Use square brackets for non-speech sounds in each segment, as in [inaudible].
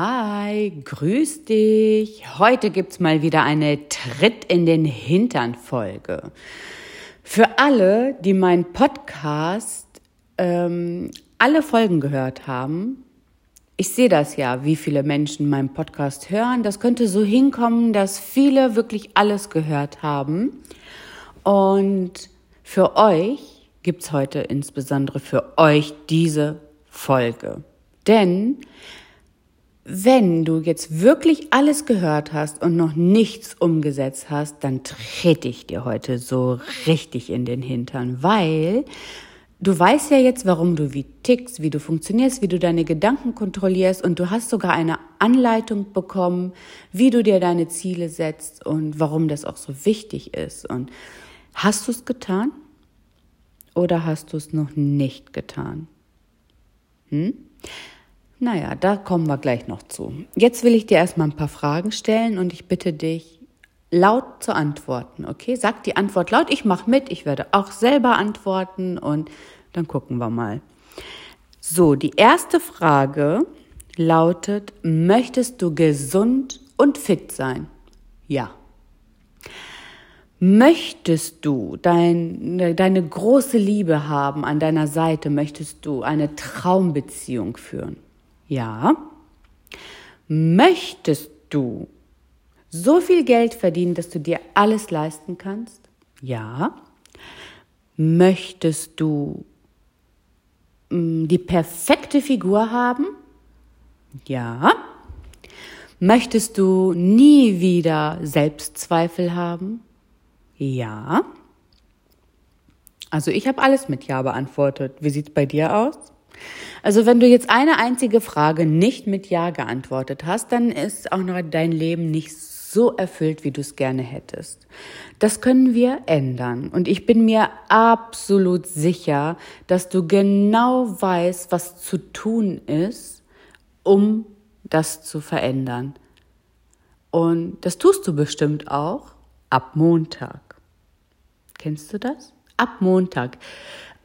Hi, grüß dich. Heute gibt's mal wieder eine Tritt in den Hintern Folge. Für alle, die meinen Podcast ähm, alle Folgen gehört haben, ich sehe das ja, wie viele Menschen meinen Podcast hören. Das könnte so hinkommen, dass viele wirklich alles gehört haben. Und für euch gibt's heute insbesondere für euch diese Folge. Denn wenn du jetzt wirklich alles gehört hast und noch nichts umgesetzt hast, dann trete ich dir heute so richtig in den Hintern, weil du weißt ja jetzt, warum du wie tickst, wie du funktionierst, wie du deine Gedanken kontrollierst und du hast sogar eine Anleitung bekommen, wie du dir deine Ziele setzt und warum das auch so wichtig ist. Und hast du es getan oder hast du es noch nicht getan? Hm? Naja, da kommen wir gleich noch zu. Jetzt will ich dir erstmal ein paar Fragen stellen und ich bitte dich, laut zu antworten, okay? Sag die Antwort laut, ich mache mit, ich werde auch selber antworten und dann gucken wir mal. So, die erste Frage lautet, möchtest du gesund und fit sein? Ja. Möchtest du dein, deine große Liebe haben an deiner Seite? Möchtest du eine Traumbeziehung führen? Ja. Möchtest du so viel Geld verdienen, dass du dir alles leisten kannst? Ja. Möchtest du mm, die perfekte Figur haben? Ja. Möchtest du nie wieder Selbstzweifel haben? Ja. Also ich habe alles mit Ja beantwortet. Wie sieht's bei dir aus? Also wenn du jetzt eine einzige Frage nicht mit Ja geantwortet hast, dann ist auch noch dein Leben nicht so erfüllt, wie du es gerne hättest. Das können wir ändern. Und ich bin mir absolut sicher, dass du genau weißt, was zu tun ist, um das zu verändern. Und das tust du bestimmt auch ab Montag. Kennst du das? Ab Montag.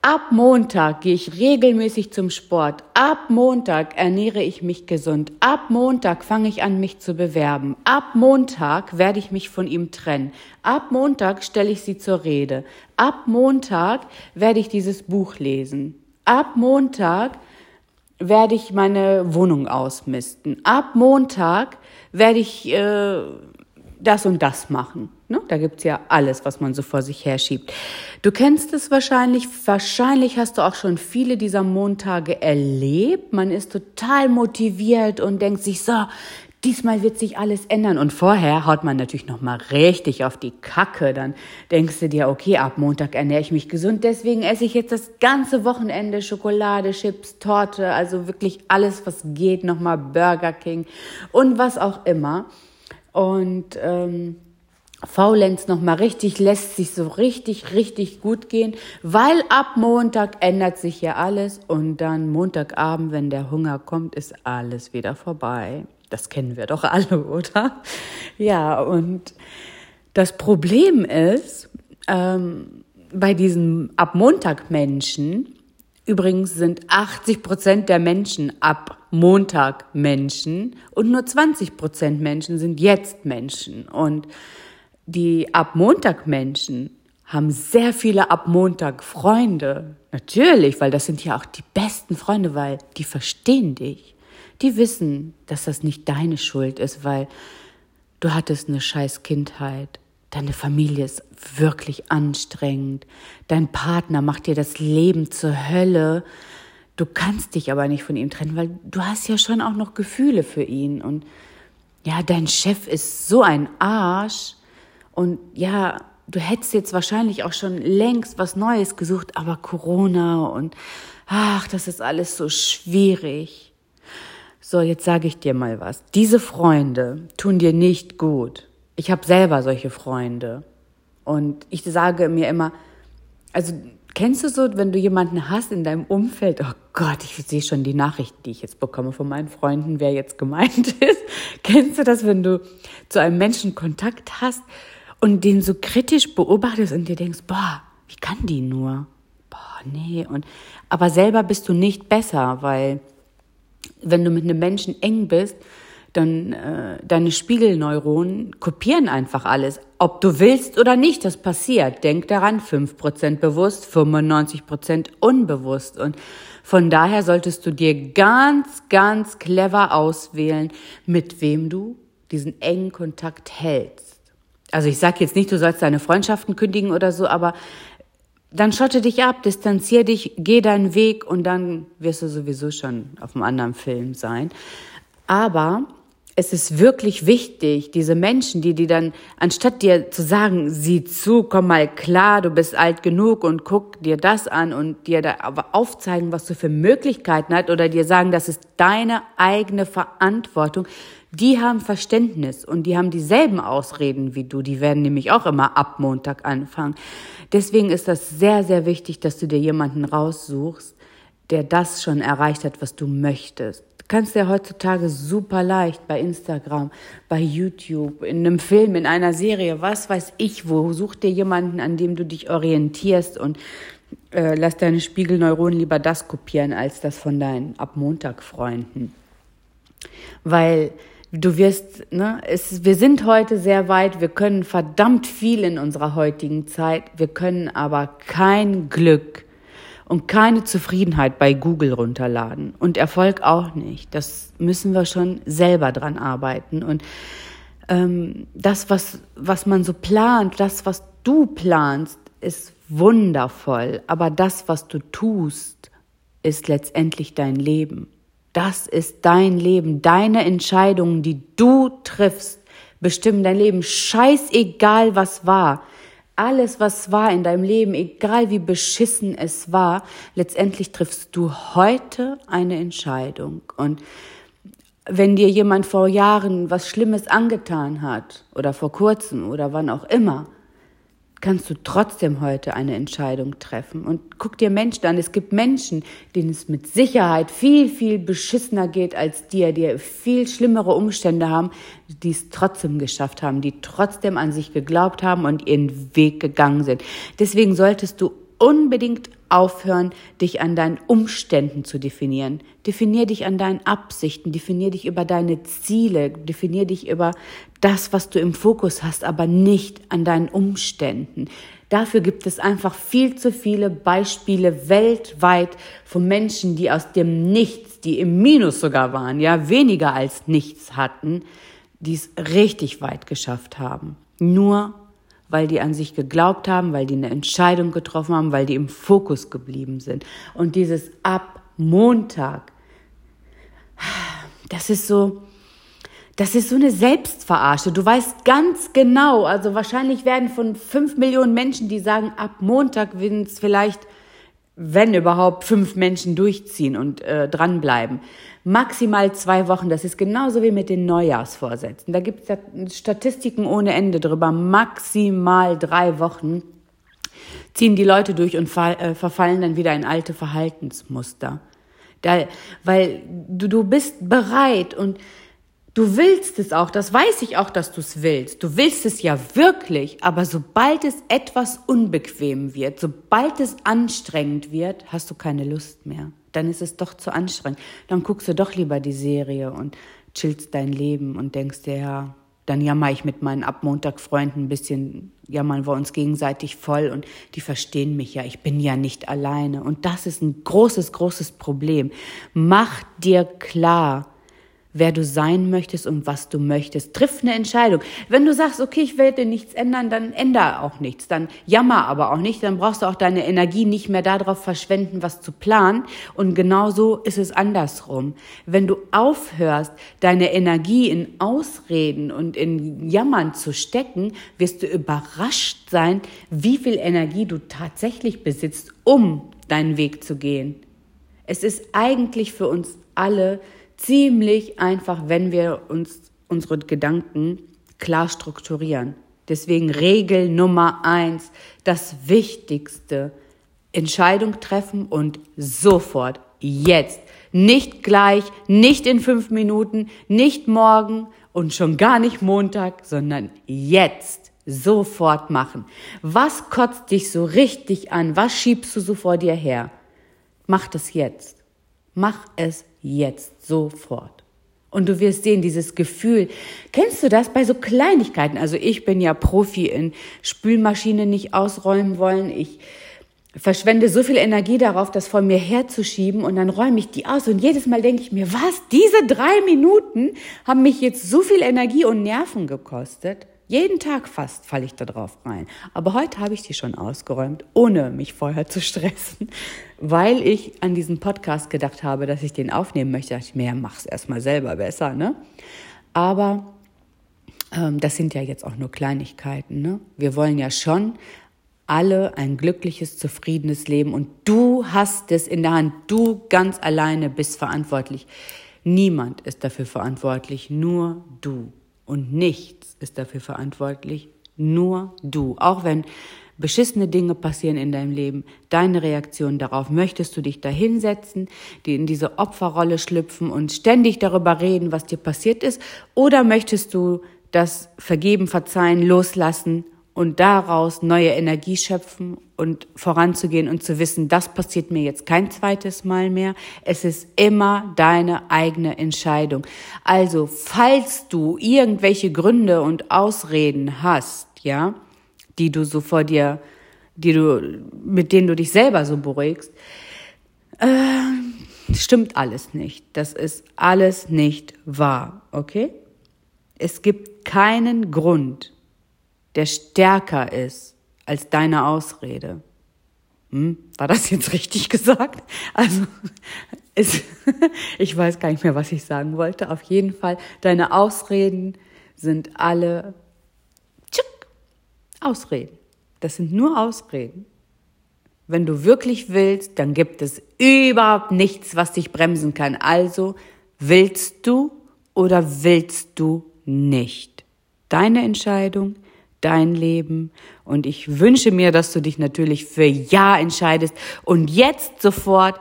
Ab Montag gehe ich regelmäßig zum Sport. Ab Montag ernähre ich mich gesund. Ab Montag fange ich an, mich zu bewerben. Ab Montag werde ich mich von ihm trennen. Ab Montag stelle ich sie zur Rede. Ab Montag werde ich dieses Buch lesen. Ab Montag werde ich meine Wohnung ausmisten. Ab Montag werde ich äh, das und das machen. Ne? Da gibt's ja alles, was man so vor sich herschiebt. Du kennst es wahrscheinlich, wahrscheinlich hast du auch schon viele dieser Montage erlebt. Man ist total motiviert und denkt sich, so, diesmal wird sich alles ändern. Und vorher haut man natürlich nochmal richtig auf die Kacke. Dann denkst du dir, okay, ab Montag ernähre ich mich gesund, deswegen esse ich jetzt das ganze Wochenende Schokolade, Chips, Torte, also wirklich alles, was geht, nochmal Burger King und was auch immer. Und ähm, faulenz noch mal richtig, lässt sich so richtig, richtig gut gehen, weil ab Montag ändert sich ja alles und dann Montagabend, wenn der Hunger kommt, ist alles wieder vorbei. Das kennen wir doch alle, oder? Ja, und das Problem ist, ähm, bei diesen ab Montag Menschen, übrigens sind 80 Prozent der Menschen ab Montag Menschen und nur 20 Prozent Menschen sind jetzt Menschen und die ab Montag Menschen haben sehr viele ab Montag Freunde. Natürlich, weil das sind ja auch die besten Freunde, weil die verstehen dich. Die wissen, dass das nicht deine Schuld ist, weil du hattest eine scheiß Kindheit. Deine Familie ist wirklich anstrengend. Dein Partner macht dir das Leben zur Hölle. Du kannst dich aber nicht von ihm trennen, weil du hast ja schon auch noch Gefühle für ihn. Und ja, dein Chef ist so ein Arsch. Und ja, du hättest jetzt wahrscheinlich auch schon längst was Neues gesucht, aber Corona und ach, das ist alles so schwierig. So, jetzt sage ich dir mal was. Diese Freunde tun dir nicht gut. Ich habe selber solche Freunde. Und ich sage mir immer, also kennst du so, wenn du jemanden hast in deinem Umfeld, oh Gott, ich sehe schon die Nachrichten, die ich jetzt bekomme von meinen Freunden, wer jetzt gemeint [laughs] ist. kennst du das, wenn du zu einem Menschen Kontakt hast und den so kritisch beobachtest und dir denkst, boah, wie kann die nur? Boah, nee. Und, aber selber bist du nicht besser, weil wenn du mit einem Menschen eng bist, dann äh, deine Spiegelneuronen kopieren einfach alles. Ob du willst oder nicht, das passiert. Denk daran, 5% bewusst, 95% unbewusst. Und von daher solltest du dir ganz, ganz clever auswählen, mit wem du diesen engen Kontakt hältst. Also ich sage jetzt nicht, du sollst deine Freundschaften kündigen oder so, aber dann schotte dich ab, distanzier dich, geh deinen Weg und dann wirst du sowieso schon auf einem anderen Film sein. Aber es ist wirklich wichtig, diese Menschen, die die dann, anstatt dir zu sagen, sieh zu, komm mal klar, du bist alt genug und guck dir das an und dir da aber aufzeigen, was du für Möglichkeiten hast oder dir sagen, das ist deine eigene Verantwortung, die haben Verständnis und die haben dieselben Ausreden wie du. Die werden nämlich auch immer ab Montag anfangen. Deswegen ist das sehr, sehr wichtig, dass du dir jemanden raussuchst, der das schon erreicht hat, was du möchtest kannst ja heutzutage super leicht bei Instagram, bei YouTube, in einem Film, in einer Serie, was weiß ich wo, such dir jemanden, an dem du dich orientierst und äh, lass deine Spiegelneuronen lieber das kopieren, als das von deinen ab Montag Freunden. Weil du wirst, ne, es, wir sind heute sehr weit, wir können verdammt viel in unserer heutigen Zeit, wir können aber kein Glück und keine Zufriedenheit bei Google runterladen und Erfolg auch nicht. Das müssen wir schon selber dran arbeiten und ähm, das, was, was man so plant, das, was du planst, ist wundervoll, aber das, was du tust, ist letztendlich dein Leben. Das ist dein Leben, deine Entscheidungen, die du triffst, bestimmen dein Leben. Scheißegal, was war alles, was war in deinem Leben, egal wie beschissen es war, letztendlich triffst du heute eine Entscheidung. Und wenn dir jemand vor Jahren was Schlimmes angetan hat oder vor kurzem oder wann auch immer, kannst du trotzdem heute eine Entscheidung treffen. Und guck dir Menschen an. Es gibt Menschen, denen es mit Sicherheit viel, viel beschissener geht als dir, die viel schlimmere Umstände haben, die es trotzdem geschafft haben, die trotzdem an sich geglaubt haben und ihren Weg gegangen sind. Deswegen solltest du unbedingt aufhören, dich an deinen Umständen zu definieren. Definier dich an deinen Absichten, definier dich über deine Ziele, definier dich über das, was du im Fokus hast, aber nicht an deinen Umständen. Dafür gibt es einfach viel zu viele Beispiele weltweit von Menschen, die aus dem Nichts, die im Minus sogar waren, ja, weniger als nichts hatten, die es richtig weit geschafft haben. Nur weil die an sich geglaubt haben, weil die eine Entscheidung getroffen haben, weil die im Fokus geblieben sind. Und dieses ab Montag, das ist so, das ist so eine Selbstverarsche. Du weißt ganz genau, also wahrscheinlich werden von fünf Millionen Menschen, die sagen, ab Montag werden es vielleicht, wenn überhaupt, fünf Menschen durchziehen und äh, dranbleiben maximal zwei Wochen. Das ist genauso wie mit den Neujahrsvorsätzen. Da gibt es Statistiken ohne Ende drüber. Maximal drei Wochen ziehen die Leute durch und äh, verfallen dann wieder in alte Verhaltensmuster. Da, weil du, du bist bereit und Du willst es auch, das weiß ich auch, dass du es willst. Du willst es ja wirklich, aber sobald es etwas unbequem wird, sobald es anstrengend wird, hast du keine Lust mehr. Dann ist es doch zu anstrengend. Dann guckst du doch lieber die Serie und chillst dein Leben und denkst dir, ja, dann jammer ich mit meinen Abmontag-Freunden ein bisschen, jammern wir uns gegenseitig voll und die verstehen mich ja, ich bin ja nicht alleine. Und das ist ein großes, großes Problem. Mach dir klar, wer du sein möchtest und was du möchtest. Triff eine Entscheidung. Wenn du sagst, okay, ich werde nichts ändern, dann änder auch nichts. Dann jammer aber auch nicht. Dann brauchst du auch deine Energie nicht mehr darauf verschwenden, was zu planen. Und genauso ist es andersrum. Wenn du aufhörst, deine Energie in Ausreden und in Jammern zu stecken, wirst du überrascht sein, wie viel Energie du tatsächlich besitzt, um deinen Weg zu gehen. Es ist eigentlich für uns alle ziemlich einfach, wenn wir uns unsere Gedanken klar strukturieren. Deswegen Regel Nummer eins, das Wichtigste, Entscheidung treffen und sofort, jetzt, nicht gleich, nicht in fünf Minuten, nicht morgen und schon gar nicht Montag, sondern jetzt, sofort machen. Was kotzt dich so richtig an? Was schiebst du so vor dir her? Mach das jetzt. Mach es jetzt, sofort. Und du wirst sehen, dieses Gefühl, kennst du das bei so Kleinigkeiten? Also ich bin ja Profi in Spülmaschine nicht ausräumen wollen. Ich verschwende so viel Energie darauf, das vor mir herzuschieben und dann räume ich die aus und jedes Mal denke ich mir, was, diese drei Minuten haben mich jetzt so viel Energie und Nerven gekostet. Jeden Tag fast falle ich da drauf rein. Aber heute habe ich die schon ausgeräumt, ohne mich vorher zu stressen, weil ich an diesen Podcast gedacht habe, dass ich den aufnehmen möchte. Da dachte ich mir, mach's erstmal selber besser, ne? Aber ähm, das sind ja jetzt auch nur Kleinigkeiten, ne? Wir wollen ja schon alle ein glückliches, zufriedenes Leben und du hast es in der Hand. Du ganz alleine bist verantwortlich. Niemand ist dafür verantwortlich, nur du. Und nichts ist dafür verantwortlich, nur du. Auch wenn beschissene Dinge passieren in deinem Leben, deine Reaktion darauf, möchtest du dich da hinsetzen, die in diese Opferrolle schlüpfen und ständig darüber reden, was dir passiert ist, oder möchtest du das Vergeben, Verzeihen, Loslassen und daraus neue Energie schöpfen und voranzugehen und zu wissen, das passiert mir jetzt kein zweites Mal mehr. Es ist immer deine eigene Entscheidung. Also, falls du irgendwelche Gründe und Ausreden hast, ja, die du so vor dir, die du, mit denen du dich selber so beruhigst, äh, stimmt alles nicht. Das ist alles nicht wahr, okay? Es gibt keinen Grund, der stärker ist als deine Ausrede. Hm, war das jetzt richtig [laughs] gesagt? Also, es, [laughs] ich weiß gar nicht mehr, was ich sagen wollte. Auf jeden Fall, deine Ausreden sind alle tschuk, Ausreden. Das sind nur Ausreden. Wenn du wirklich willst, dann gibt es überhaupt nichts, was dich bremsen kann. Also willst du oder willst du nicht? Deine Entscheidung, dein Leben. Und ich wünsche mir, dass du dich natürlich für Ja entscheidest und jetzt sofort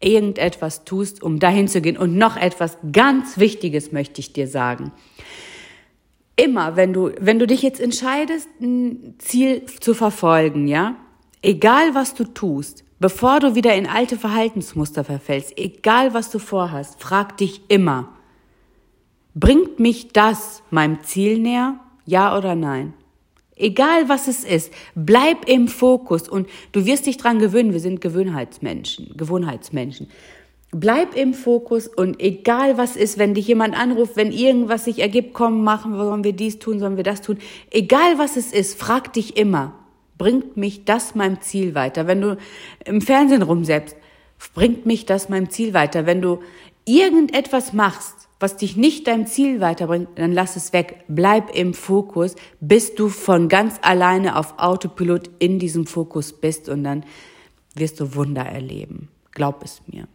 irgendetwas tust, um dahin zu gehen. Und noch etwas ganz Wichtiges möchte ich dir sagen. Immer, wenn du, wenn du dich jetzt entscheidest, ein Ziel zu verfolgen, ja, egal was du tust, bevor du wieder in alte Verhaltensmuster verfällst, egal was du vorhast, frag dich immer, bringt mich das meinem Ziel näher? Ja oder nein? Egal was es ist, bleib im Fokus und du wirst dich dran gewöhnen. Wir sind Gewohnheitsmenschen, Gewohnheitsmenschen. Bleib im Fokus und egal was ist, wenn dich jemand anruft, wenn irgendwas sich ergibt, komm, machen, sollen wir dies tun, sollen wir das tun. Egal was es ist, frag dich immer, bringt mich das meinem Ziel weiter? Wenn du im Fernsehen rumsetzt, bringt mich das meinem Ziel weiter? Wenn du irgendetwas machst, was dich nicht deinem Ziel weiterbringt, dann lass es weg. Bleib im Fokus, bis du von ganz alleine auf Autopilot in diesem Fokus bist und dann wirst du Wunder erleben. Glaub es mir.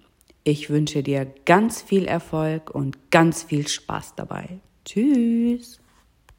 Ich wünsche dir ganz viel Erfolg und ganz viel Spaß dabei. Tschüss.